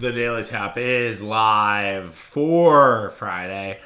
The Daily Tap is live for Friday.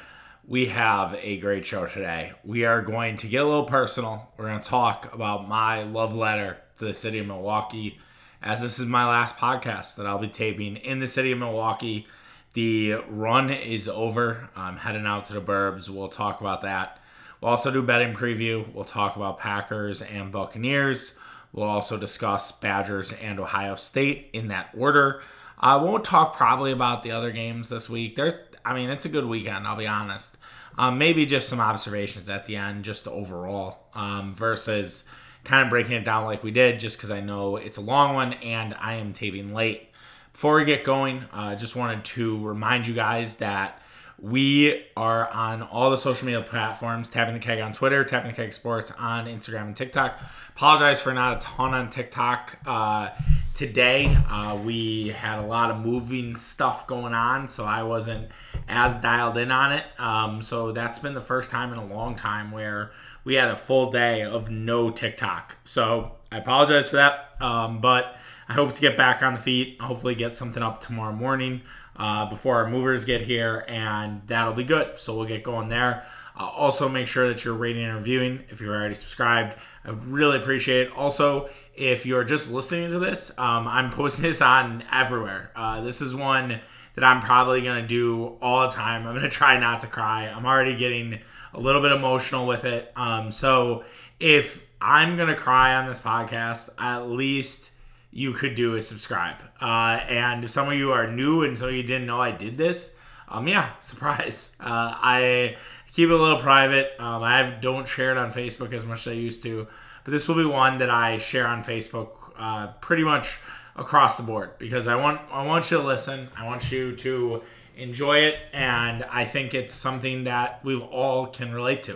We have a great show today. We are going to get a little personal. We're going to talk about my love letter to the city of Milwaukee, as this is my last podcast that I'll be taping in the city of Milwaukee. The run is over. I'm heading out to the burbs. We'll talk about that. We'll also do betting preview. We'll talk about Packers and Buccaneers. We'll also discuss Badgers and Ohio State in that order. I won't talk probably about the other games this week. There's, I mean, it's a good weekend. I'll be honest. Um, maybe just some observations at the end, just overall, um, versus kind of breaking it down like we did, just because I know it's a long one and I am taping late. Before we get going, I uh, just wanted to remind you guys that we are on all the social media platforms, Tapping the Keg on Twitter, Tapping the Keg Sports on Instagram and TikTok. Apologize for not a ton on TikTok uh, today. Uh, we had a lot of moving stuff going on, so I wasn't as dialed in on it. Um, so that's been the first time in a long time where we had a full day of no TikTok. So I apologize for that, um, but I hope to get back on the feet. Hopefully, get something up tomorrow morning uh, before our movers get here, and that'll be good. So we'll get going there. Uh, also, make sure that you're rating and reviewing if you're already subscribed. I would really appreciate it. Also, if you're just listening to this, um, I'm posting this on everywhere. Uh, this is one that I'm probably going to do all the time. I'm going to try not to cry. I'm already getting a little bit emotional with it. Um, so if I'm going to cry on this podcast, at least you could do is subscribe. Uh, and if some of you are new and of you didn't know I did this, um, yeah, surprise. Uh, I keep it a little private. Um, I don't share it on Facebook as much as I used to, but this will be one that I share on Facebook uh, pretty much across the board because I want I want you to listen. I want you to enjoy it, and I think it's something that we all can relate to.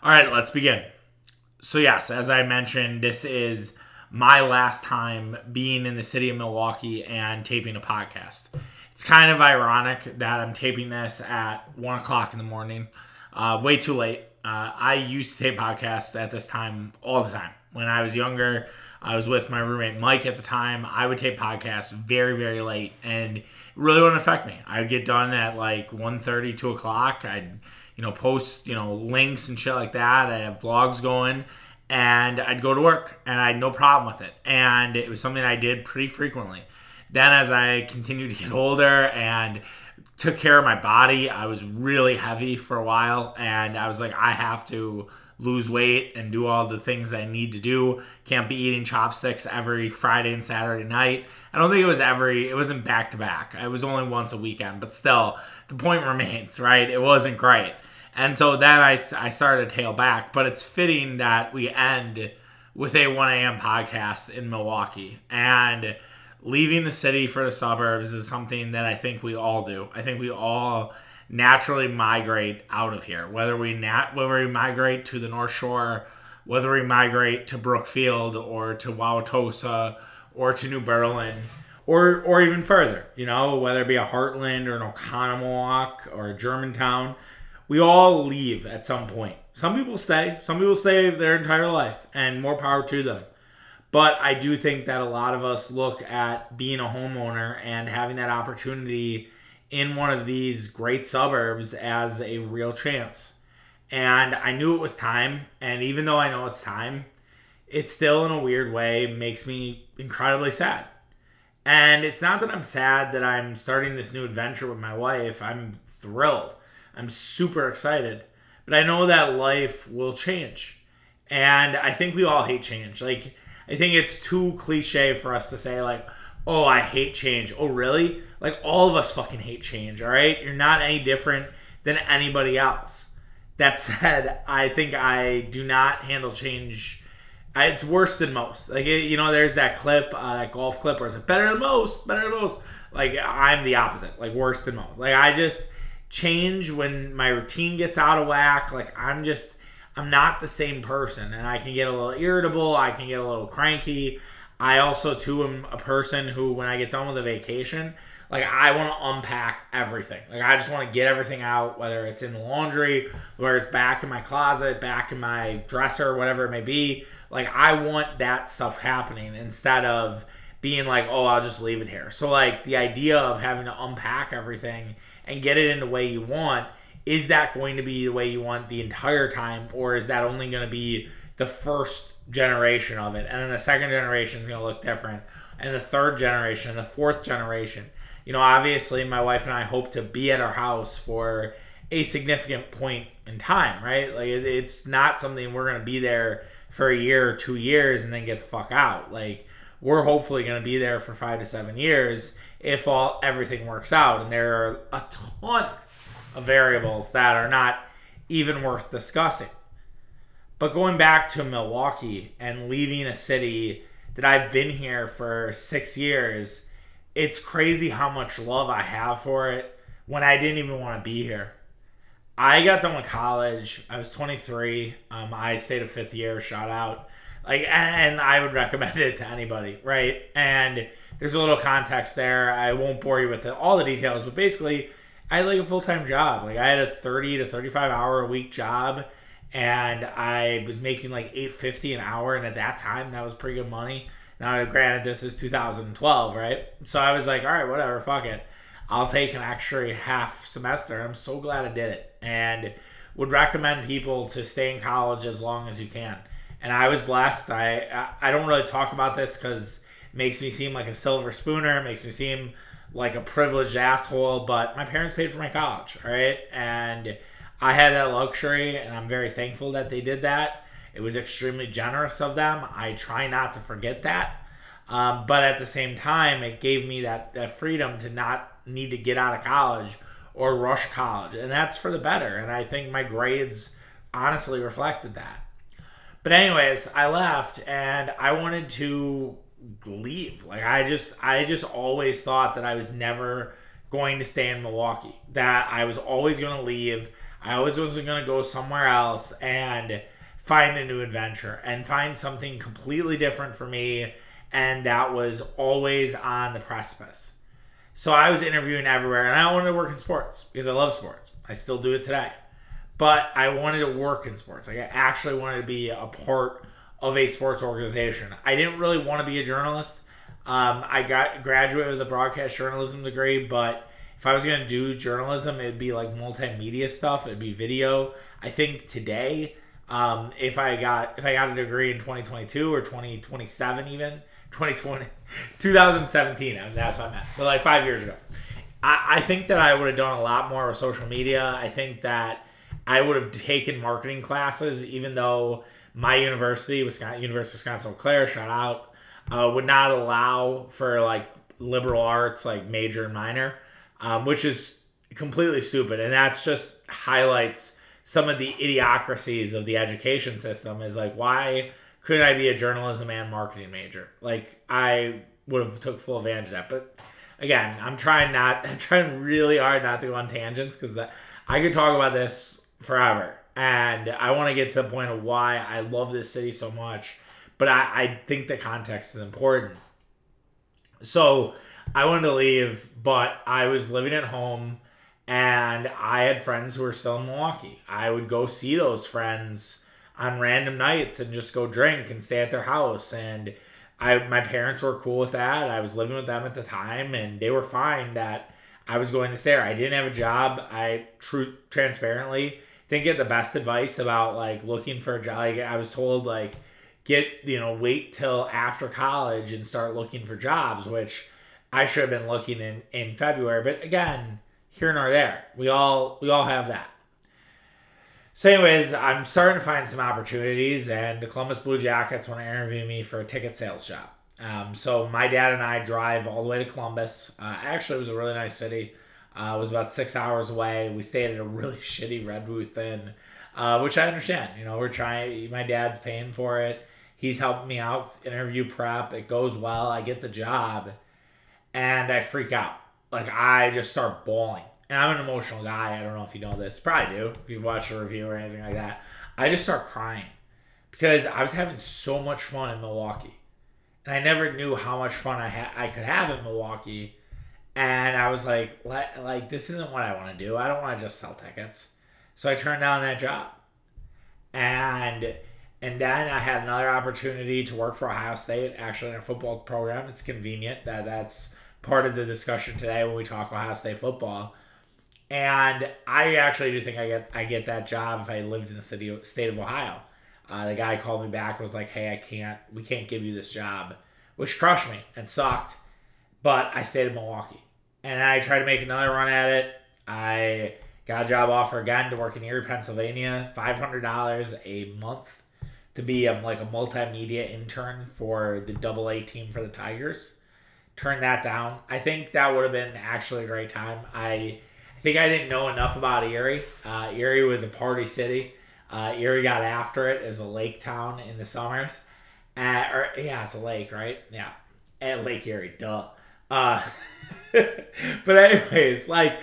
All right, let's begin. So yes, as I mentioned, this is my last time being in the city of Milwaukee and taping a podcast. It's kind of ironic that I'm taping this at one o'clock in the morning, uh, way too late. Uh, I used to tape podcasts at this time all the time. When I was younger, I was with my roommate Mike at the time. I would tape podcasts very, very late, and it really wouldn't affect me. I'd get done at like 1.30, 2 o'clock. I'd, you know, post, you know, links and shit like that. I'd have blogs going, and I'd go to work and I had no problem with it. And it was something I did pretty frequently. Then, as I continued to get older and took care of my body, I was really heavy for a while. And I was like, I have to lose weight and do all the things I need to do. Can't be eating chopsticks every Friday and Saturday night. I don't think it was every, it wasn't back to back. It was only once a weekend, but still, the point remains, right? It wasn't great. And so then I, I started to tail back, but it's fitting that we end with a 1 a.m. podcast in Milwaukee. And leaving the city for the suburbs is something that I think we all do. I think we all naturally migrate out of here, whether we nat- whether we migrate to the North Shore, whether we migrate to Brookfield or to Wauwatosa or to New Berlin. Or, or even further, you know, whether it be a Hartland or an Oconomowoc or a Germantown, we all leave at some point. Some people stay, some people stay their entire life, and more power to them. But I do think that a lot of us look at being a homeowner and having that opportunity in one of these great suburbs as a real chance. And I knew it was time. And even though I know it's time, it still, in a weird way, makes me incredibly sad. And it's not that I'm sad that I'm starting this new adventure with my wife, I'm thrilled. I'm super excited. But I know that life will change. And I think we all hate change. Like, I think it's too cliche for us to say, like, oh, I hate change. Oh, really? Like, all of us fucking hate change, all right? You're not any different than anybody else. That said, I think I do not handle change. It's worse than most. Like, you know, there's that clip, uh, that golf clip where it's like, better than most, better than most. Like, I'm the opposite. Like, worse than most. Like, I just change when my routine gets out of whack. Like I'm just I'm not the same person and I can get a little irritable, I can get a little cranky. I also too am a person who when I get done with a vacation, like I want to unpack everything. Like I just want to get everything out, whether it's in the laundry, whether it's back in my closet, back in my dresser, whatever it may be. Like I want that stuff happening instead of being like, oh, I'll just leave it here. So, like, the idea of having to unpack everything and get it in the way you want, is that going to be the way you want the entire time, or is that only going to be the first generation of it? And then the second generation is going to look different, and the third generation, and the fourth generation. You know, obviously, my wife and I hope to be at our house for a significant point in time, right? Like, it's not something we're going to be there for a year or two years and then get the fuck out. Like, we're hopefully going to be there for five to seven years if all everything works out. And there are a ton variables that are not even worth discussing. But going back to Milwaukee and leaving a city that I've been here for six years, it's crazy how much love I have for it when I didn't even want to be here. I got done with college. I was 23. Um, I stayed a fifth year. Shout out like and i would recommend it to anybody right and there's a little context there i won't bore you with it, all the details but basically i had like a full-time job. Like i had a 30 to 35 hour a week job and i was making like 850 an hour and at that time that was pretty good money. Now granted this is 2012 right? So i was like all right whatever fuck it. I'll take an extra half semester. I'm so glad i did it and would recommend people to stay in college as long as you can. And I was blessed. I I don't really talk about this because makes me seem like a silver spooner. Makes me seem like a privileged asshole. But my parents paid for my college, right? And I had that luxury, and I'm very thankful that they did that. It was extremely generous of them. I try not to forget that. Um, but at the same time, it gave me that, that freedom to not need to get out of college or rush college. And that's for the better. And I think my grades honestly reflected that. But anyways, I left and I wanted to leave. Like I just I just always thought that I was never going to stay in Milwaukee. That I was always going to leave. I always was going to go somewhere else and find a new adventure and find something completely different for me and that was always on the precipice. So I was interviewing everywhere and I wanted to work in sports because I love sports. I still do it today but I wanted to work in sports. Like I actually wanted to be a part of a sports organization. I didn't really want to be a journalist. Um, I got graduated with a broadcast journalism degree, but if I was going to do journalism, it'd be like multimedia stuff. It'd be video. I think today, um, if I got if I got a degree in 2022 or 2027 even 2020 2017 I mean, that's what I meant but like five years ago I, I think that I would have done a lot more with social media I think that I would have taken marketing classes, even though my university, Wisconsin, University of Wisconsin Eau Claire, shout out, uh, would not allow for like liberal arts, like major and minor, um, which is completely stupid. And that's just highlights some of the idiocracies of the education system. Is like, why couldn't I be a journalism and marketing major? Like, I would have took full advantage of that. But again, I'm trying not, I'm trying really hard not to go on tangents because I could talk about this forever. And I want to get to the point of why I love this city so much. But I, I think the context is important. So I wanted to leave, but I was living at home and I had friends who were still in Milwaukee. I would go see those friends on random nights and just go drink and stay at their house and I my parents were cool with that. I was living with them at the time and they were fine that I was going to stay there. I didn't have a job. I true transparently didn't get the best advice about like looking for a job. Like, I was told like get you know wait till after college and start looking for jobs, which I should have been looking in in February. But again, here nor there, we all we all have that. So, anyways, I'm starting to find some opportunities, and the Columbus Blue Jackets want to interview me for a ticket sales job. Um, so my dad and I drive all the way to Columbus. Uh, actually, it was a really nice city. Uh, was about six hours away. We stayed at a really shitty Red Roof Inn, uh, which I understand. You know, we're trying. My dad's paying for it. He's helping me out interview prep. It goes well. I get the job, and I freak out. Like I just start bawling. And I'm an emotional guy. I don't know if you know this. Probably do if you watch a review or anything like that. I just start crying because I was having so much fun in Milwaukee, and I never knew how much fun I had I could have in Milwaukee and I was like, like this isn't what I want to do. I don't want to just sell tickets. So I turned down that job. And And then I had another opportunity to work for Ohio State, actually in a football program. It's convenient that that's part of the discussion today when we talk Ohio State football. And I actually do think I get I get that job if I lived in the city state of Ohio. Uh, the guy called me back was like, "Hey, I can't. We can't give you this job," which crushed me and sucked. But I stayed in Milwaukee, and I tried to make another run at it. I got a job offer again to work in Erie, Pennsylvania, five hundred dollars a month to be a, like a multimedia intern for the Double A team for the Tigers. Turned that down. I think that would have been actually a great time. I, I think I didn't know enough about Erie. Uh, Erie was a party city. Uh, Erie got after it. It was a lake town in the summers. Uh, or yeah, it's a lake, right? Yeah, at Lake Erie, duh. Uh, but anyways, like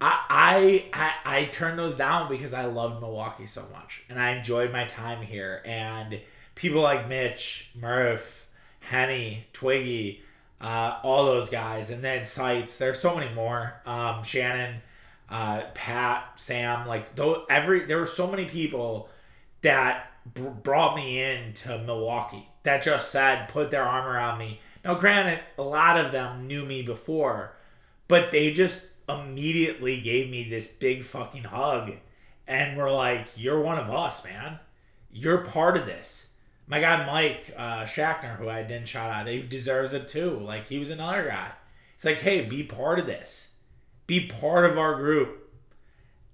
I, I I turned those down because I loved Milwaukee so much and I enjoyed my time here and people like Mitch, Murph, Henny, Twiggy, uh, all those guys, and then Sites. There's so many more. Um, Shannon, uh, Pat, Sam, like though every there were so many people that brought me into Milwaukee that just said put their arm around me. Now, granted, a lot of them knew me before, but they just immediately gave me this big fucking hug and were like, You're one of us, man. You're part of this. My guy Mike uh, Shackner, who I didn't shout out, he deserves it too. Like, he was another guy. It's like, Hey, be part of this, be part of our group.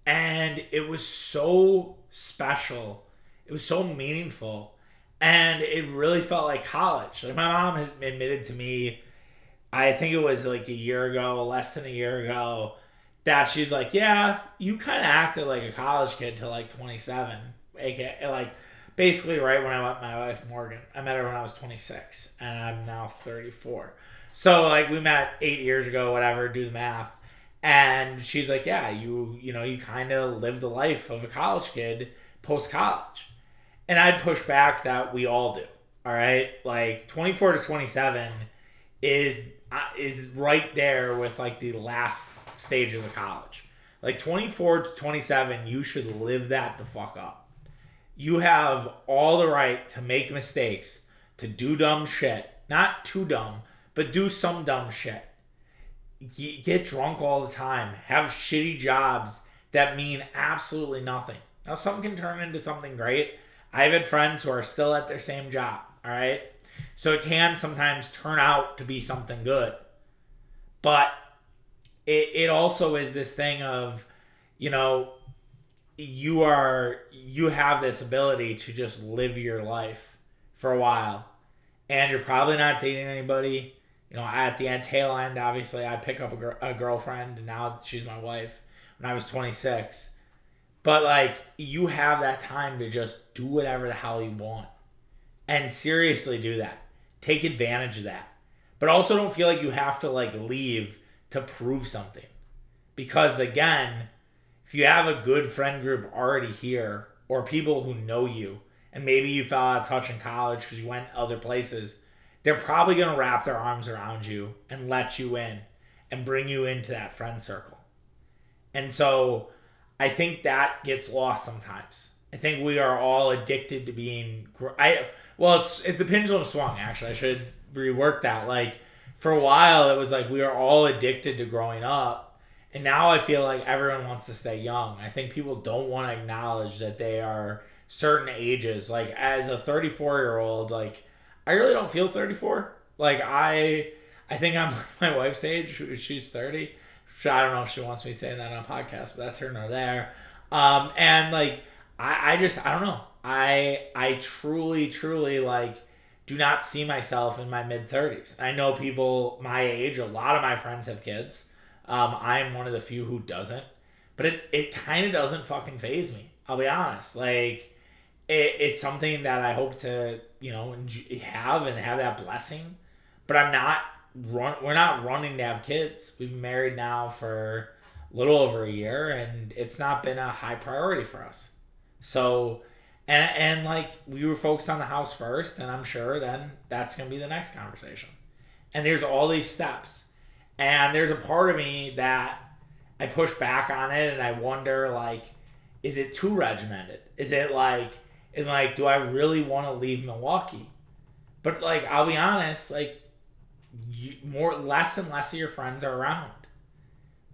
And it was so special, it was so meaningful. And it really felt like college. Like, my mom has admitted to me I think it was like a year ago, less than a year ago, that she's like, yeah, you kind of acted like a college kid till like 27, aka like basically right when I met my wife Morgan. I met her when I was 26, and I'm now 34. So like we met eight years ago, whatever. Do the math. And she's like, yeah, you you know you kind of lived the life of a college kid post college, and I'd push back that we all do. All right, like 24 to 27 is uh, is right there with like the last stage of the college. Like 24 to 27, you should live that the fuck up. You have all the right to make mistakes, to do dumb shit. Not too dumb, but do some dumb shit. Get drunk all the time. Have shitty jobs that mean absolutely nothing. Now, some can turn into something great. I've had friends who are still at their same job, all right? So it can sometimes turn out to be something good. But it, it also is this thing of, you know, you are you have this ability to just live your life for a while and you're probably not dating anybody you know at the end tail end obviously i pick up a, gr- a girlfriend and now she's my wife when i was 26 but like you have that time to just do whatever the hell you want. And seriously do that. Take advantage of that. But also don't feel like you have to like leave to prove something. Because again if you have a good friend group already here or people who know you and maybe you fell out of touch in college because you went other places they're probably going to wrap their arms around you and let you in and bring you into that friend circle. And so i think that gets lost sometimes. I think we are all addicted to being i well it's it's the pendulum swung actually. I should rework that. Like for a while it was like we were all addicted to growing up and now i feel like everyone wants to stay young. I think people don't want to acknowledge that they are certain ages. Like as a 34 year old like i really don't feel 34 like i i think i'm my wife's age she's 30 i don't know if she wants me saying that on a podcast but that's her nor there um and like i i just i don't know i i truly truly like do not see myself in my mid 30s. I know people my age, a lot of my friends have kids. Um, I'm one of the few who doesn't. But it, it kind of doesn't fucking phase me. I'll be honest. Like, it, it's something that I hope to, you know, have and have that blessing. But I'm not run. We're not running to have kids. We've been married now for a little over a year, and it's not been a high priority for us. So and, and like we were focused on the house first and i'm sure then that's going to be the next conversation and there's all these steps and there's a part of me that i push back on it and i wonder like is it too regimented is it like And like, do I really want to leave Milwaukee? But like, I'll be honest, like, you, more less and less of your friends are around.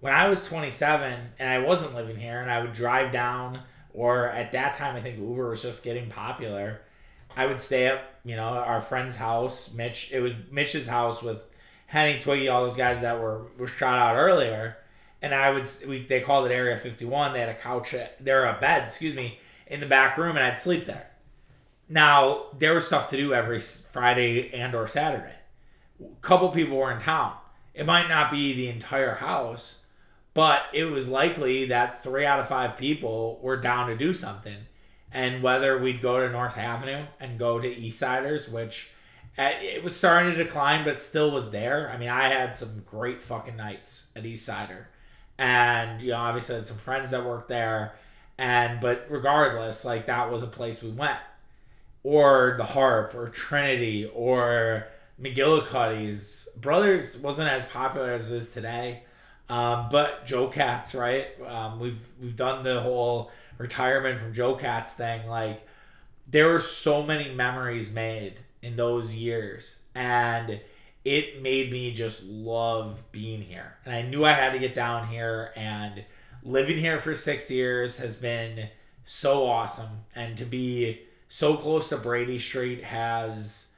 When I was 27 and I wasn't living here, and I would drive down, or at that time I think Uber was just getting popular. I would stay up, you know, our friend's house. Mitch, it was Mitch's house with Henny, Twiggy, all those guys that were were shot out earlier. And I would, we, they called it Area 51. They had a couch, there a bed, excuse me, in the back room, and I'd sleep there. Now there was stuff to do every Friday and or Saturday. Couple people were in town. It might not be the entire house, but it was likely that three out of five people were down to do something. And whether we'd go to North Avenue and go to Eastsiders, which uh, it was starting to decline, but still was there. I mean, I had some great fucking nights at Eastsider, and you know, obviously I had some friends that worked there, and but regardless, like that was a place we went or the harp or Trinity or McGillicuddy's. Brothers wasn't as popular as it is today. Um, but Joe Cats, right? Um, we've we've done the whole retirement from Joe Cats thing. Like there were so many memories made in those years, and it made me just love being here. And I knew I had to get down here, and living here for six years has been so awesome. And to be so close to Brady Street has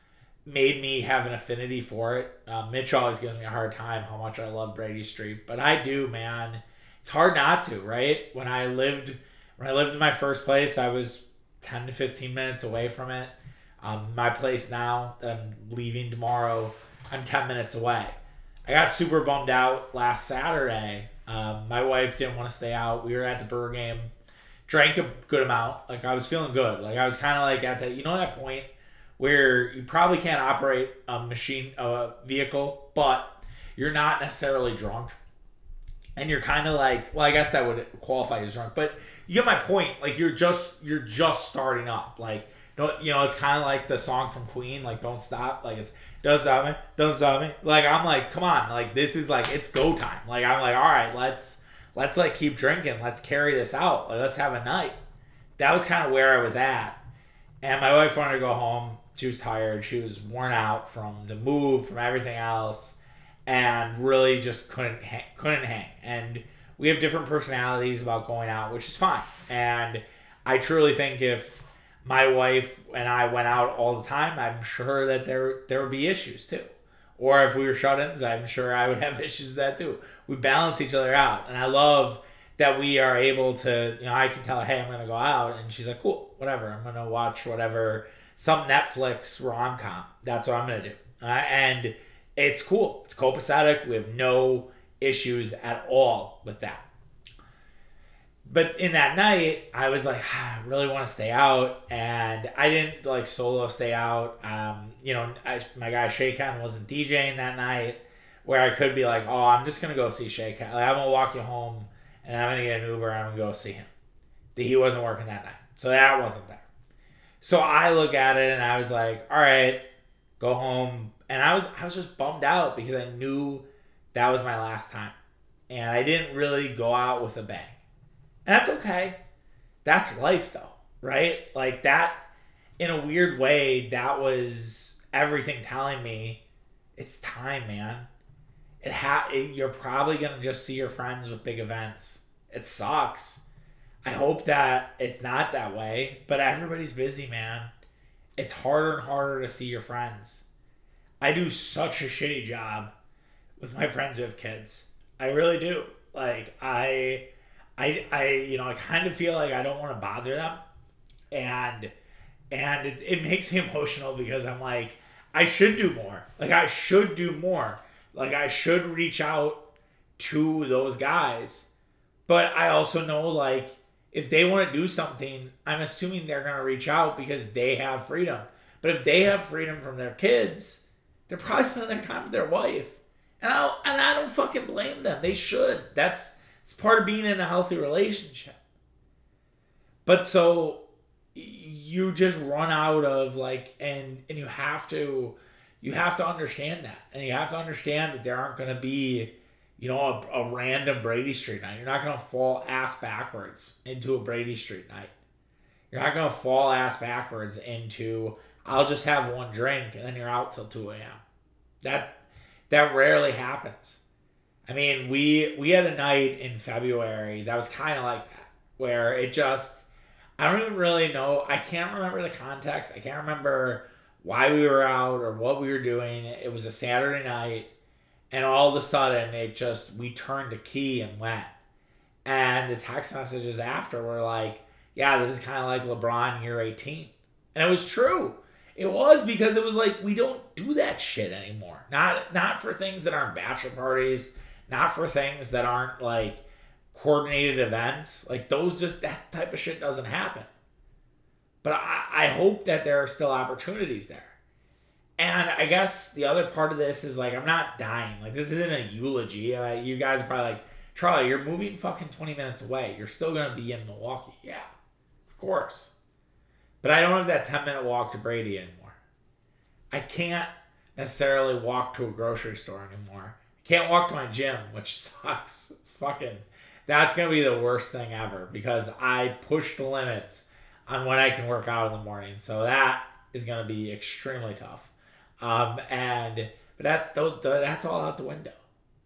made me have an affinity for it. Uh, Mitch always gives me a hard time how much I love Brady Street, but I do, man. It's hard not to, right? When I lived when I lived in my first place, I was ten to fifteen minutes away from it. Um, my place now that I'm leaving tomorrow, I'm ten minutes away. I got super bummed out last Saturday. Um, my wife didn't want to stay out. We were at the Burger game drank a good amount. Like I was feeling good. Like I was kind of like at that, you know, that point where you probably can't operate a machine, a vehicle, but you're not necessarily drunk. And you're kind of like, well, I guess that would qualify as drunk, but you get my point. Like you're just, you're just starting up. Like, don't, you know, it's kind of like the song from Queen, like "Don't Stop." Like it's "Don't Stop Me, Don't Stop Me." Like I'm like, come on, like this is like it's go time. Like I'm like, all right, let's let's like keep drinking. Let's carry this out. Like, let's have a night. That was kind of where I was at. And my wife wanted to go home. She was tired. She was worn out from the move, from everything else, and really just couldn't hang, couldn't hang. And we have different personalities about going out, which is fine. And I truly think if my wife and I went out all the time, I'm sure that there there would be issues too. Or if we were shut-ins, I'm sure I would have issues with that too. We balance each other out, and I love that we are able to. You know, I can tell "Hey, I'm gonna go out," and she's like, "Cool, whatever. I'm gonna watch whatever some Netflix rom com. That's what I'm gonna do." Uh, and it's cool. It's copacetic. We have no issues at all with that but in that night, I was like, ah, I really want to stay out, and I didn't like solo stay out. Um, you know, I, my guy Shaken wasn't DJing that night, where I could be like, oh, I'm just gonna go see Shaken. Like, I'm gonna walk you home, and I'm gonna get an Uber. I'm gonna go see him. He wasn't working that night, so that wasn't there. So I look at it and I was like, all right, go home. And I was I was just bummed out because I knew that was my last time, and I didn't really go out with a bang. And that's okay. That's life though, right? Like that in a weird way, that was everything telling me it's time, man. It ha it, you're probably to just see your friends with big events. It sucks. I hope that it's not that way, but everybody's busy, man. It's harder and harder to see your friends. I do such a shitty job with my friends who have kids. I really do. Like I I, I you know I kind of feel like I don't want to bother them, and and it, it makes me emotional because I'm like I should do more. Like I should do more. Like I should reach out to those guys, but I also know like if they want to do something, I'm assuming they're gonna reach out because they have freedom. But if they have freedom from their kids, they're probably spending their time with their wife. And I and I don't fucking blame them. They should. That's it's part of being in a healthy relationship. But so you just run out of like and and you have to you have to understand that. And you have to understand that there aren't going to be you know a, a random Brady Street night. You're not going to fall ass backwards into a Brady Street night. You're not gonna fall ass backwards into I'll just have one drink and then you're out till two a.m. That that rarely happens. I mean, we we had a night in February that was kind of like that, where it just I don't even really know. I can't remember the context. I can't remember why we were out or what we were doing. It was a Saturday night, and all of a sudden, it just we turned a key and went. And the text messages after were like, "Yeah, this is kind of like LeBron year 18," and it was true. It was because it was like we don't do that shit anymore. Not not for things that aren't bachelor parties, not for things that aren't like coordinated events. Like those just that type of shit doesn't happen. But I, I hope that there are still opportunities there. And I guess the other part of this is like I'm not dying. Like this isn't a eulogy. Uh, you guys are probably like, Charlie, you're moving fucking 20 minutes away. You're still gonna be in Milwaukee. Yeah, of course. But I don't have that 10 minute walk to Brady anymore. I can't necessarily walk to a grocery store anymore. I can't walk to my gym, which sucks. fucking, that's to be the worst thing ever because I push the limits on when I can work out in the morning. So that is to be extremely tough. Um, and, but that, that's all out the window.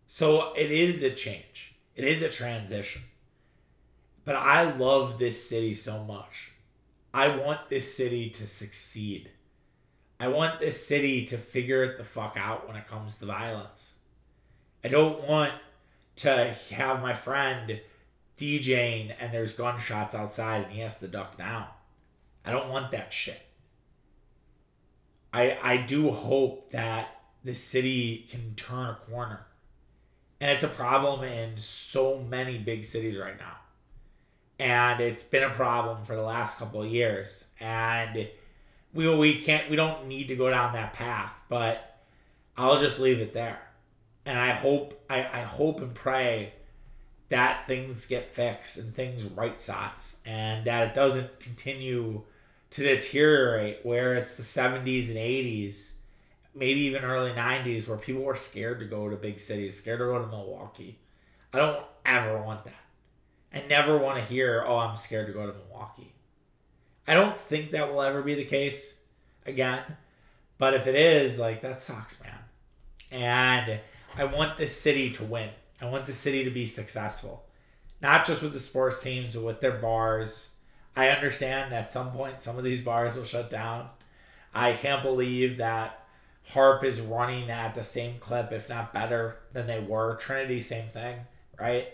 So it is a change. It is a transition. But I love this city so much. I want this city to succeed. I want this city to figure it the fuck out when it comes to violence. I don't want to have my friend DJing and there's gunshots outside and he has to duck down. I don't want that shit. I I do hope that the city can turn a corner. And it's a problem in so many big cities right now and it's been a problem for the last couple of years. And we we can't we don't need to go down that path, but I'll just leave it there. And I hope I, I hope and pray that things get fixed and things right size and that it doesn't continue to deteriorate where it's the 70s and 80s maybe even early 90s where people were scared to go to big cities scared to go to milwaukee i don't ever want that I never want to hear, oh, I'm scared to go to Milwaukee. I don't think that will ever be the case again. But if it is, like, that sucks, man. And I want this city to win. I want the city to be successful. Not just with the sports teams, but with their bars. I understand that at some point some of these bars will shut down. I can't believe that Harp is running at the same clip, if not better, than they were. Trinity, same thing, right?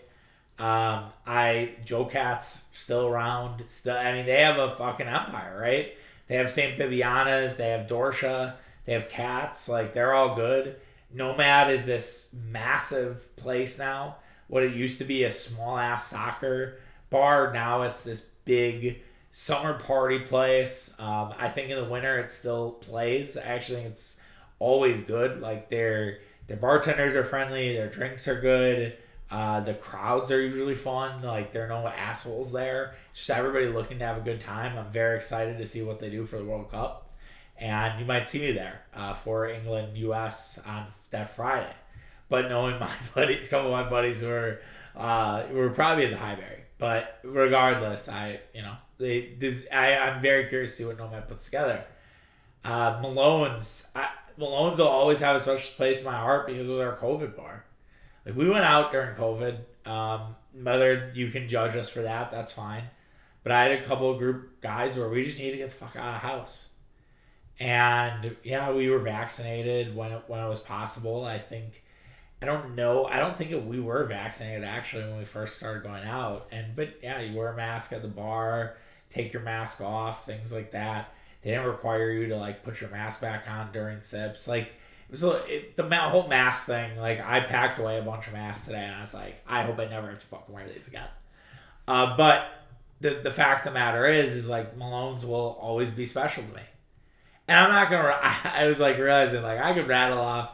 Um, I Joe Cat's still around. Still, I mean, they have a fucking empire, right? They have St. Bibiana's, they have Dorsia, they have Cats. Like they're all good. Nomad is this massive place now. What it used to be a small ass soccer bar, now it's this big summer party place. Um, I think in the winter it still plays. I actually think it's always good. Like their their bartenders are friendly, their drinks are good. Uh, the crowds are usually fun. Like there are no assholes there. Just everybody looking to have a good time. I'm very excited to see what they do for the World Cup, and you might see me there uh, for England U.S. on that Friday. But knowing my buddies, a couple of my buddies who are uh, were probably at the Highbury. But regardless, I you know they this, I I'm very curious to see what Nomad puts together. Uh, Malone's I, Malone's will always have a special place in my heart because of their COVID bar. Like we went out during COVID. Um, whether you can judge us for that, that's fine. But I had a couple of group guys where we just need to get the fuck out of the house. And yeah, we were vaccinated when it, when it was possible. I think I don't know. I don't think it, we were vaccinated actually when we first started going out. And but yeah, you wear a mask at the bar, take your mask off, things like that. They didn't require you to like put your mask back on during sips. Like so it, the whole mask thing, like I packed away a bunch of masks today, and I was like, I hope I never have to fucking wear these again. Uh, but the the fact of the matter is, is like Malone's will always be special to me, and I'm not gonna. I, I was like realizing like I could rattle off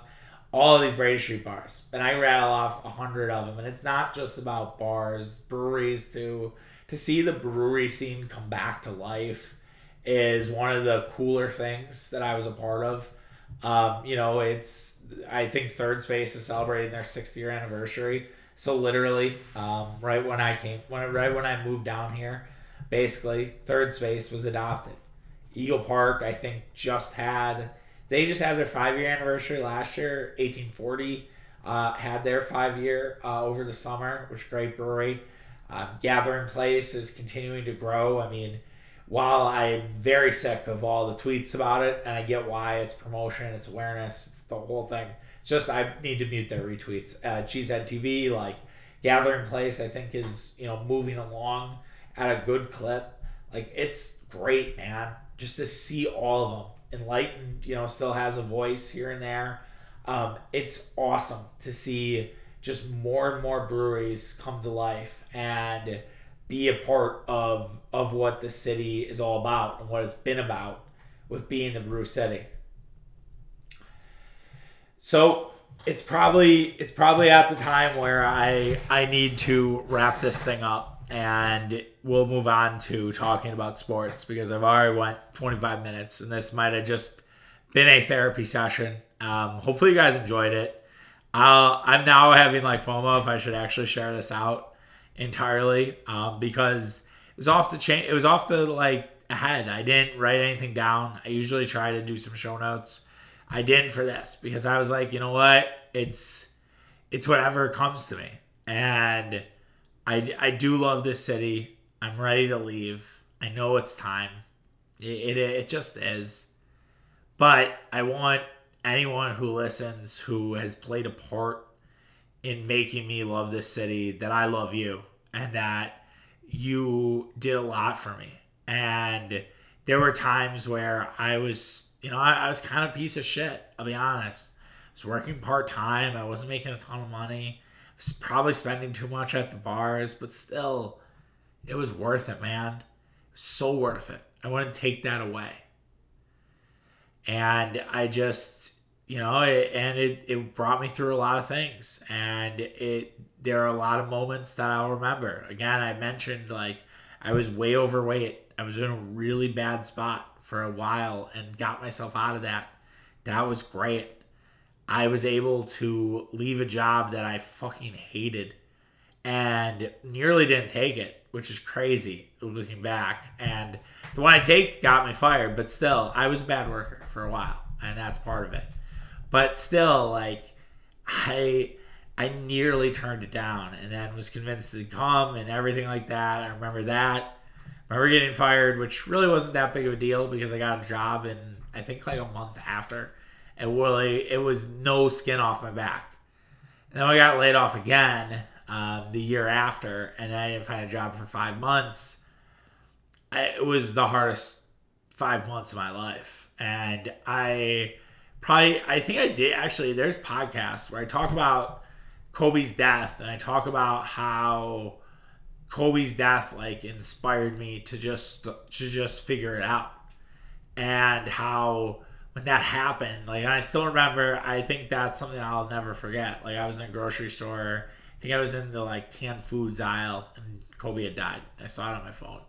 all of these Brady Street bars, and I rattle off a hundred of them, and it's not just about bars, breweries too. To see the brewery scene come back to life is one of the cooler things that I was a part of um, you know, it's I think Third Space is celebrating their sixth year anniversary. So literally, um, right when I came, when right when I moved down here, basically. Third space was adopted. Eagle Park, I think, just had they just had their five year anniversary last year. 1840 uh, had their five year uh, over the summer, which great brewery. Um, Gathering Place is continuing to grow. I mean, while I'm very sick of all the tweets about it, and I get why it's promotion, it's awareness, it's the whole thing. It's just I need to mute their retweets. Uh, Cheesehead TV, like Gathering Place, I think is you know moving along at a good clip. Like it's great, man. Just to see all of them. Enlightened, you know, still has a voice here and there. Um, it's awesome to see just more and more breweries come to life and be a part of of what the city is all about and what it's been about with being the brew city. So it's probably it's probably at the time where I I need to wrap this thing up and we'll move on to talking about sports because I've already went 25 minutes and this might have just been a therapy session. Um, hopefully you guys enjoyed it. Uh, I'm now having like FOMO if I should actually share this out entirely um, because it was off the chain. It was off the like head. I didn't write anything down. I usually try to do some show notes. I didn't for this because I was like, you know what? It's it's whatever comes to me, and I I do love this city. I'm ready to leave. I know it's time. It it, it just is, but I want anyone who listens who has played a part in making me love this city that I love you and that you did a lot for me. And there were times where I was, you know, I, I was kind of piece of shit. I'll be honest. I was working part time. I wasn't making a ton of money. Probably spending too much at the bars, but still, it was worth it, man. So worth it. I wouldn't take that away. And I just you know it, and it, it brought me through a lot of things. And it there are a lot of moments that I'll remember. Again I mentioned like I was way overweight. I was in a really bad spot for a while and got myself out of that. That was great I was able to leave a job that I fucking hated and nearly didn't take it which is crazy looking back. And the one I take got me fired, but still, I was a bad worker for a while, and that's part of it. But still, like, I I nearly turned it down, and then was convinced to come and everything like that. I remember that. I remember getting fired, which really wasn't that big of a deal because I got a job in I think like a month after, and really it was no skin off my back. And then I got laid off again um, the year after, and I didn't find a job for five months. I, it was the hardest five months of my life, and I probably I think I did actually. There's podcasts where I talk about Kobe's death, and I talk about how Kobe's death like inspired me to just to just figure it out, and how when that happened, like I still remember. I think that's something I'll never forget. Like I was in a grocery store I think I was in the like canned foods aisle and Kobe had died. I saw it on my phone.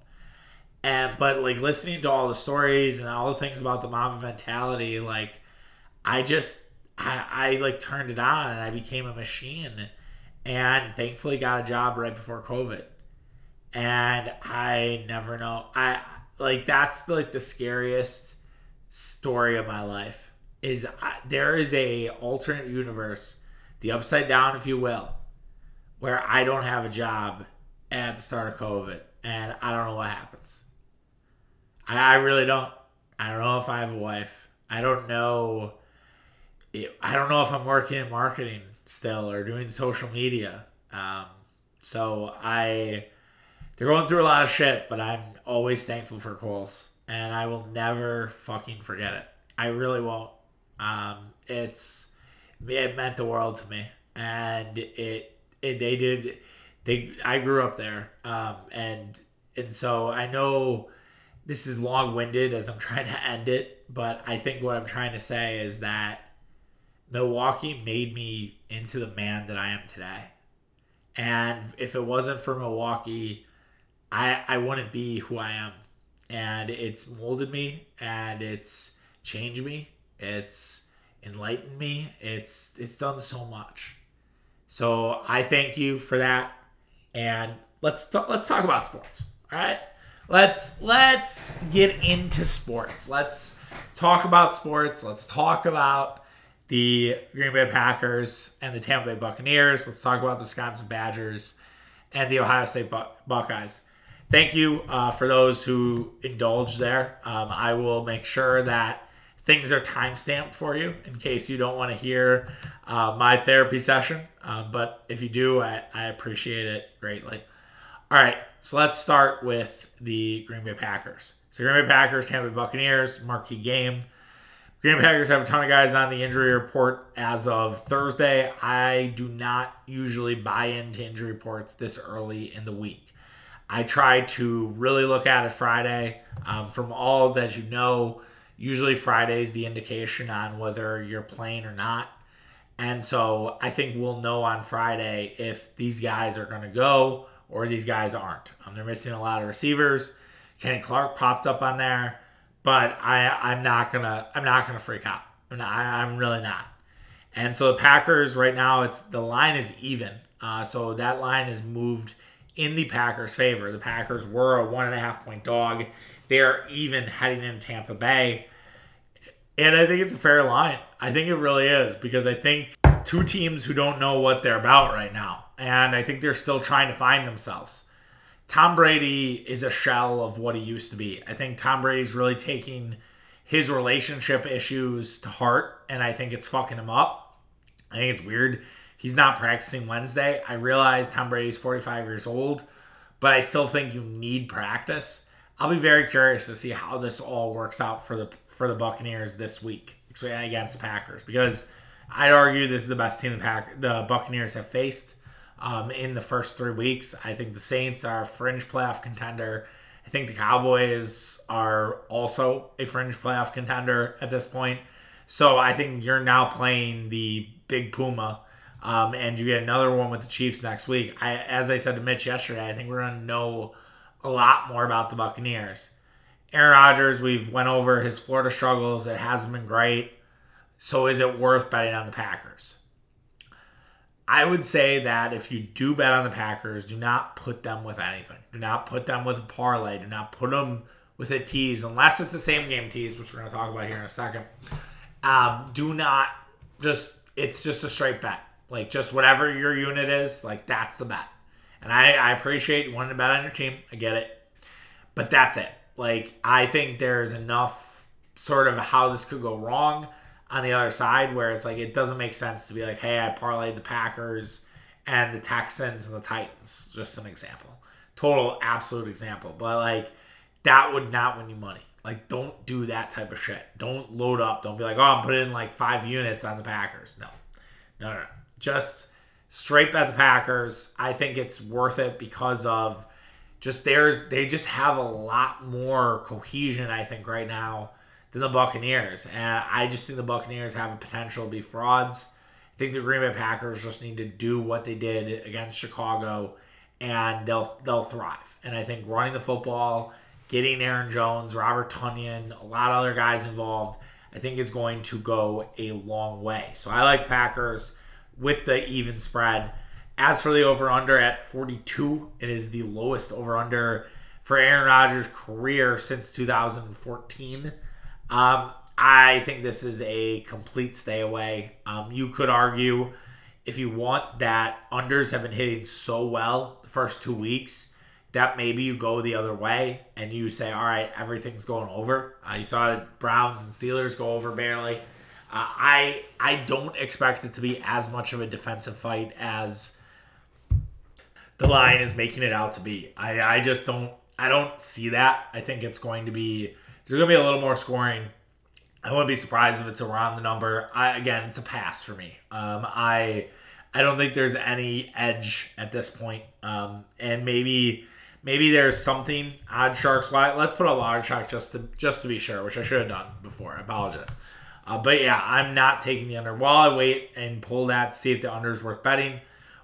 And but like listening to all the stories and all the things about the Mamba mentality, like I just I, I like turned it on and I became a machine and thankfully got a job right before COVID. And I never know. I like that's like the scariest story of my life is I, there is a alternate universe, the upside down if you will, where I don't have a job at the start of COVID and I don't know what happens. I, I really don't. I don't know if I have a wife. I don't know. I don't know if I'm working in marketing still or doing social media. Um, so I, they're going through a lot of shit, but I'm always thankful for Kohl's, and I will never fucking forget it. I really won't. Um, it's it meant the world to me, and it and they did they I grew up there um, and and so I know this is long-winded as I'm trying to end it but I think what I'm trying to say is that Milwaukee made me into the man that I am today and if it wasn't for Milwaukee I I wouldn't be who I am and it's molded me and it's changed me it's enlightened me it's it's done so much so I thank you for that. And let's talk, let's talk about sports. All right. let's let's get into sports. Let's talk about sports. Let's talk about the Green Bay Packers and the Tampa Bay Buccaneers. Let's talk about the Wisconsin Badgers and the Ohio State Buck- Buckeyes. Thank you uh, for those who indulge there. Um, I will make sure that things are timestamped for you in case you don't want to hear uh, my therapy session. Um, but if you do, I, I appreciate it greatly. All right, so let's start with the Green Bay Packers. So Green Bay Packers, Tampa Bay Buccaneers, marquee game. Green Bay Packers have a ton of guys on the injury report as of Thursday. I do not usually buy into injury reports this early in the week. I try to really look at it Friday. Um, from all that you know, usually Friday is the indication on whether you're playing or not. And so I think we'll know on Friday if these guys are going to go or these guys aren't. Um, they're missing a lot of receivers. Kenny Clark popped up on there, but I I'm not gonna I'm not gonna freak out. I'm, not, I, am really not. And so the Packers right now it's the line is even. Uh, so that line is moved in the Packers' favor. The Packers were a one and a half point dog. They're even heading into Tampa Bay. And I think it's a fair line. I think it really is because I think two teams who don't know what they're about right now. And I think they're still trying to find themselves. Tom Brady is a shell of what he used to be. I think Tom Brady's really taking his relationship issues to heart, and I think it's fucking him up. I think it's weird. He's not practicing Wednesday. I realize Tom Brady's 45 years old, but I still think you need practice. I'll be very curious to see how this all works out for the for the Buccaneers this week against Packers because I'd argue this is the best team the Pack the Buccaneers have faced um, in the first three weeks. I think the Saints are a fringe playoff contender. I think the Cowboys are also a fringe playoff contender at this point. So I think you're now playing the big Puma, um, and you get another one with the Chiefs next week. I, as I said to Mitch yesterday, I think we're gonna know a lot more about the Buccaneers. Aaron Rodgers, we've went over his Florida struggles. It hasn't been great. So is it worth betting on the Packers? I would say that if you do bet on the Packers, do not put them with anything. Do not put them with a parlay. Do not put them with a tease, unless it's the same game tease, which we're going to talk about here in a second. Um, do not just, it's just a straight bet. Like, just whatever your unit is, like, that's the bet. And I, I appreciate you wanting to bet on your team. I get it. But that's it. Like, I think there's enough sort of how this could go wrong on the other side where it's like it doesn't make sense to be like, hey, I parlayed the Packers and the Texans and the Titans. Just an example. Total absolute example. But like that would not win you money. Like don't do that type of shit. Don't load up. Don't be like, oh, I'm putting in like five units on the Packers. No. No, no, no. Just straight bet the Packers. I think it's worth it because of just there's they just have a lot more cohesion, I think, right now than the Buccaneers. And I just think the Buccaneers have a potential to be frauds. I think the Green Bay Packers just need to do what they did against Chicago and they'll they'll thrive. And I think running the football, getting Aaron Jones, Robert Tonyan, a lot of other guys involved, I think is going to go a long way. So I like Packers with the even spread. As for the over under at 42, it is the lowest over under for Aaron Rodgers' career since 2014. Um, I think this is a complete stay away. Um, you could argue, if you want, that unders have been hitting so well the first two weeks that maybe you go the other way and you say, all right, everything's going over. Uh, you saw Browns and Steelers go over barely. Uh, I I don't expect it to be as much of a defensive fight as the line is making it out to be. I, I just don't I don't see that. I think it's going to be there's going to be a little more scoring. I wouldn't be surprised if it's around the number. I again, it's a pass for me. Um, I I don't think there's any edge at this point. Um, and maybe maybe there's something odd sharks. Why? Let's put a large shark just to just to be sure, which I should have done before. I apologize. Uh, but yeah, I'm not taking the under. While I wait and pull that, see if the under is worth betting.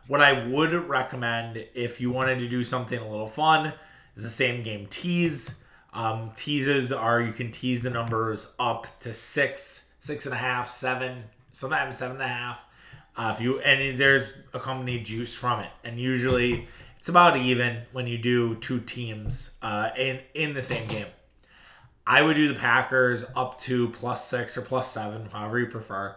What I would recommend if you wanted to do something a little fun is the same game tease. Um, teases are you can tease the numbers up to six, six and a half, seven, sometimes seven and a half. Uh, if you and there's accompanied juice from it, and usually it's about even when you do two teams uh, in in the same game. I would do the Packers up to plus six or plus seven, however you prefer,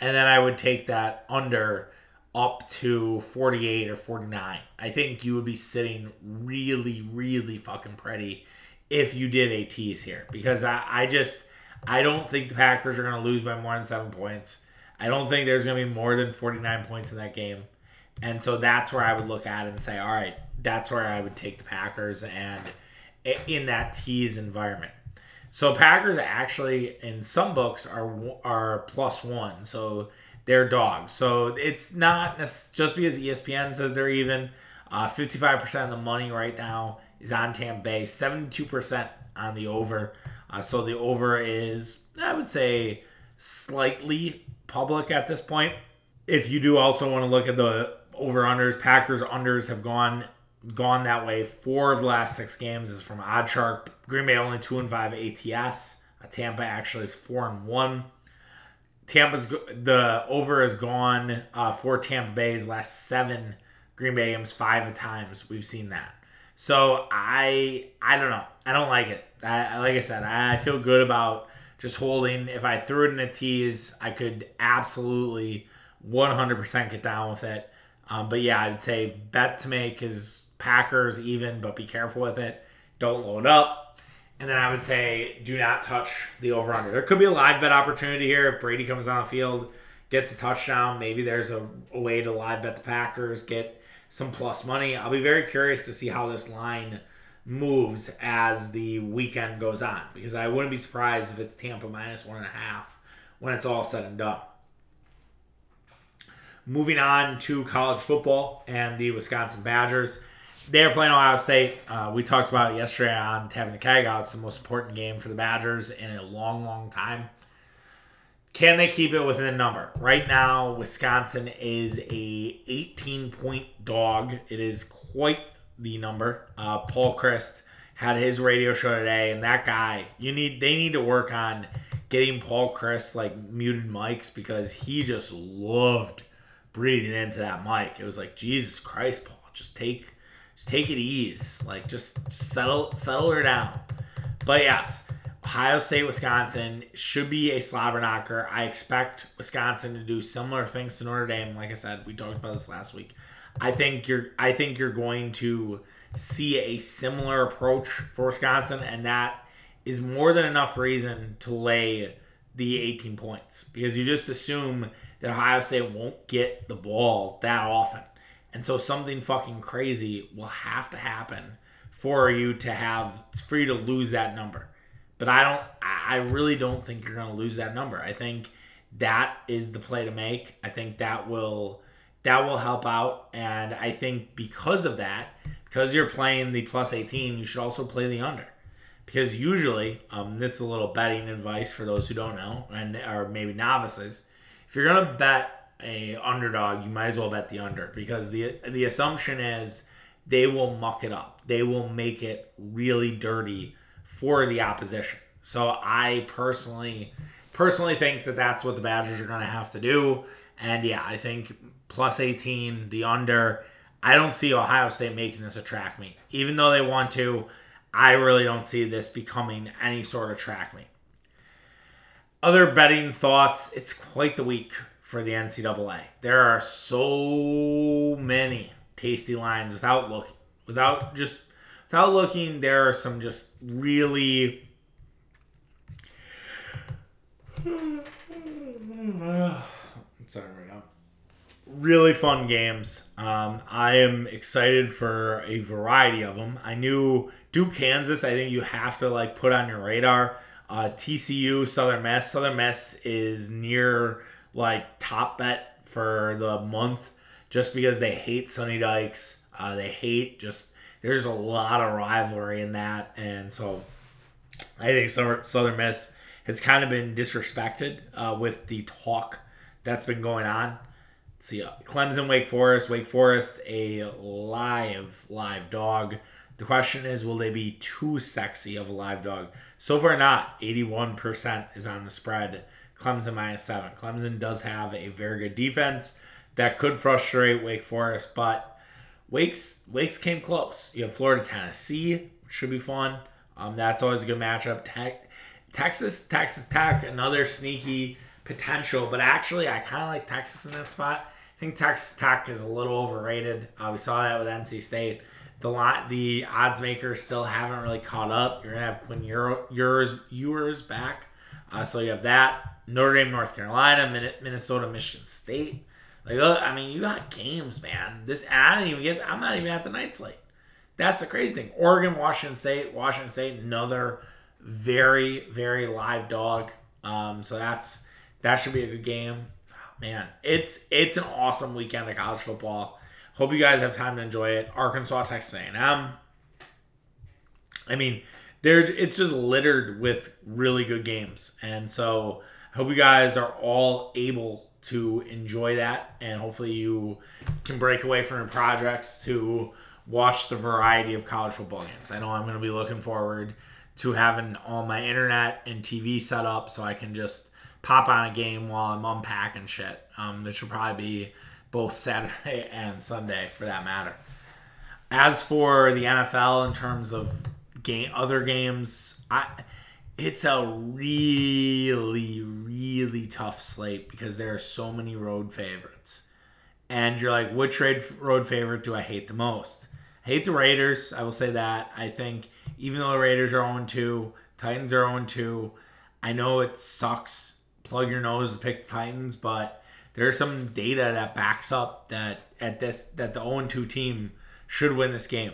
and then I would take that under up to 48 or 49. I think you would be sitting really, really fucking pretty if you did a tease here because I, I just I don't think the Packers are going to lose by more than seven points. I don't think there's going to be more than 49 points in that game. And so that's where I would look at it and say, all right, that's where I would take the Packers and in that tease environment. So Packers actually in some books are are plus one, so they're dogs. So it's not just because ESPN says they're even. Uh, 55% of the money right now is on Tampa Bay, 72% on the over. Uh, so the over is, I would say, slightly public at this point. If you do also want to look at the over unders, Packers unders have gone gone that way. Four of the last six games is from OddsShark. Green Bay only two and five ATS. Uh, Tampa actually is four and one. Tampa's the over has gone uh, for Tampa Bay's last seven Green Bay games five times. We've seen that. So I I don't know. I don't like it. I, like I said, I feel good about just holding. If I threw it in a tease, I could absolutely 100% get down with it. Um, but yeah, I'd say bet to make is Packers even, but be careful with it. Don't load up. And then I would say do not touch the over under. There could be a live bet opportunity here if Brady comes on the field, gets a touchdown. Maybe there's a, a way to live bet the Packers, get some plus money. I'll be very curious to see how this line moves as the weekend goes on because I wouldn't be surprised if it's Tampa minus one and a half when it's all said and done. Moving on to college football and the Wisconsin Badgers. They are playing Ohio State. Uh, we talked about yesterday on tapping the keg. It's the most important game for the Badgers in a long, long time. Can they keep it within a number? Right now, Wisconsin is a 18 point dog. It is quite the number. Uh, Paul Chryst had his radio show today, and that guy, you need they need to work on getting Paul Chryst like muted mics because he just loved breathing into that mic. It was like Jesus Christ, Paul, just take just take it easy, like just settle settle her down. But yes, Ohio State, Wisconsin should be a slobber knocker. I expect Wisconsin to do similar things to Notre Dame. Like I said, we talked about this last week. I think you're I think you're going to see a similar approach for Wisconsin, and that is more than enough reason to lay the 18 points because you just assume that Ohio State won't get the ball that often. And so something fucking crazy will have to happen for you to have for you to lose that number. But I don't I really don't think you're to lose that number. I think that is the play to make. I think that will that will help out. And I think because of that, because you're playing the plus 18, you should also play the under. Because usually, um, this is a little betting advice for those who don't know, and or maybe novices. If you're gonna bet a underdog, you might as well bet the under because the the assumption is they will muck it up. They will make it really dirty for the opposition. So I personally personally think that that's what the Badgers are going to have to do. And yeah, I think plus 18, the under. I don't see Ohio State making this a track meet. Even though they want to, I really don't see this becoming any sort of track meet. Other betting thoughts it's quite the week for the NCAA. There are so many tasty lines without looking, without just without looking. There are some just really. Sorry, right now really fun games. Um, I am excited for a variety of them. I knew Duke, Kansas. I think you have to like put on your radar. Uh, TCU, Southern Miss. Southern Miss is near like top bet for the month, just because they hate Sonny Dykes. Uh, they hate just. There's a lot of rivalry in that, and so I think Southern Miss has kind of been disrespected uh, with the talk that's been going on see uh, Clemson, Wake Forest. Wake Forest, a live, live dog. The question is, will they be too sexy of a live dog? So far, not. 81% is on the spread. Clemson minus seven. Clemson does have a very good defense. that could frustrate Wake Forest, but Wake's Wake's came close. You have Florida Tennessee, which should be fun. Um, that's always a good matchup. Tech, Texas Texas Tech, another sneaky potential, but actually I kind of like Texas in that spot. I think Texas Tech is a little overrated. Uh, we saw that with NC State. The lot, the odds makers still haven't really caught up. You're gonna have Quinn Ewers, Ewers back, uh, so you have that. Notre Dame, North Carolina, Minnesota, Michigan State. Like, I mean, you got games, man. This I didn't even get. I'm not even at the night slate. That's the crazy thing. Oregon, Washington State, Washington State, another very, very live dog. Um, so that's that should be a good game. man, it's it's an awesome weekend of college football. Hope you guys have time to enjoy it. Arkansas, Texas A&M. I mean, there it's just littered with really good games, and so I hope you guys are all able to enjoy that, and hopefully you can break away from your projects to watch the variety of college football games. I know I'm going to be looking forward to having all my internet and TV set up so I can just pop on a game while I'm unpacking shit. Um, this should probably be both Saturday and Sunday for that matter. As for the NFL in terms of game other games, I it's a really really tough slate because there are so many road favorites. And you're like, which road favorite do I hate the most? I hate the Raiders. I will say that. I think even though the Raiders are 0 2, Titans are 0 2. I know it sucks. Plug your nose to pick the Titans, but there's some data that backs up that at this that the 0 2 team should win this game.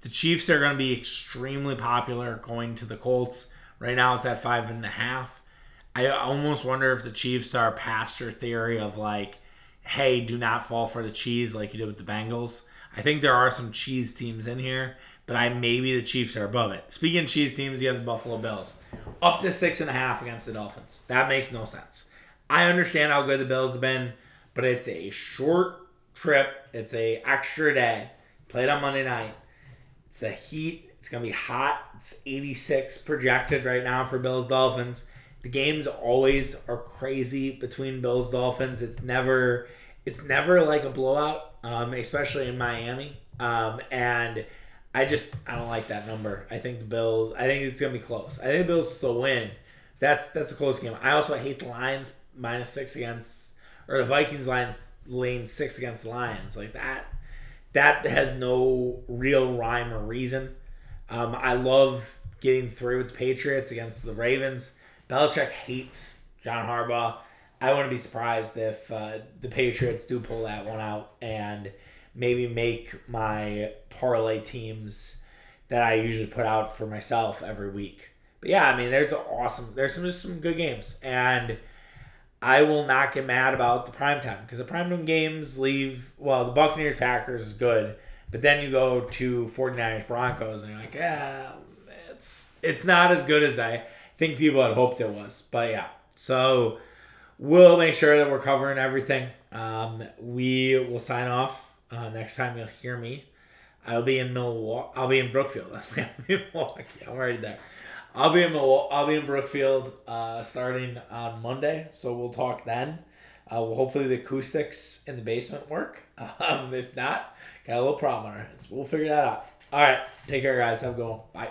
The Chiefs are going to be extremely popular going to the Colts. Right now it's at five and a half. I almost wonder if the Chiefs are past your theory of like, hey, do not fall for the cheese like you did with the Bengals. I think there are some cheese teams in here, but I maybe the Chiefs are above it. Speaking of cheese teams, you have the Buffalo Bills up to six and a half against the Dolphins. That makes no sense. I understand how good the Bills have been, but it's a short trip. It's a extra day. Played on Monday night. It's the heat. It's gonna be hot. It's 86 projected right now for Bills Dolphins. The games always are crazy between Bills Dolphins. It's never it's never like a blowout, um, especially in Miami. Um, and I just I don't like that number. I think the Bills. I think it's gonna be close. I think the Bills still win. That's that's a close game. I also hate the Lions minus six against or the Vikings Lions lane six against Lions like that. That has no real rhyme or reason. Um, I love getting through with the Patriots against the Ravens. Belichick hates John Harbaugh. I wouldn't be surprised if uh, the Patriots do pull that one out and maybe make my parlay teams that I usually put out for myself every week. But yeah, I mean, there's awesome. There's some just some good games, and I will not get mad about the prime time because the prime time games leave. Well, the Buccaneers Packers is good, but then you go to 49ers Broncos, and you're like, yeah, it's it's not as good as I think people had hoped it was. But yeah, so we'll make sure that we're covering everything. Um, we will sign off uh, next time you'll hear me. I'll be in Milwaukee. I'll be in Brookfield. That's Milwaukee. I'm already there. I'll be in Milwaukee. I'll be in Brookfield uh, starting on Monday. So we'll talk then. Uh, well, hopefully the acoustics in the basement work. Um, if not, got a little problem on our hands. We'll figure that out. All right. Take care, guys. Have a good one. Bye.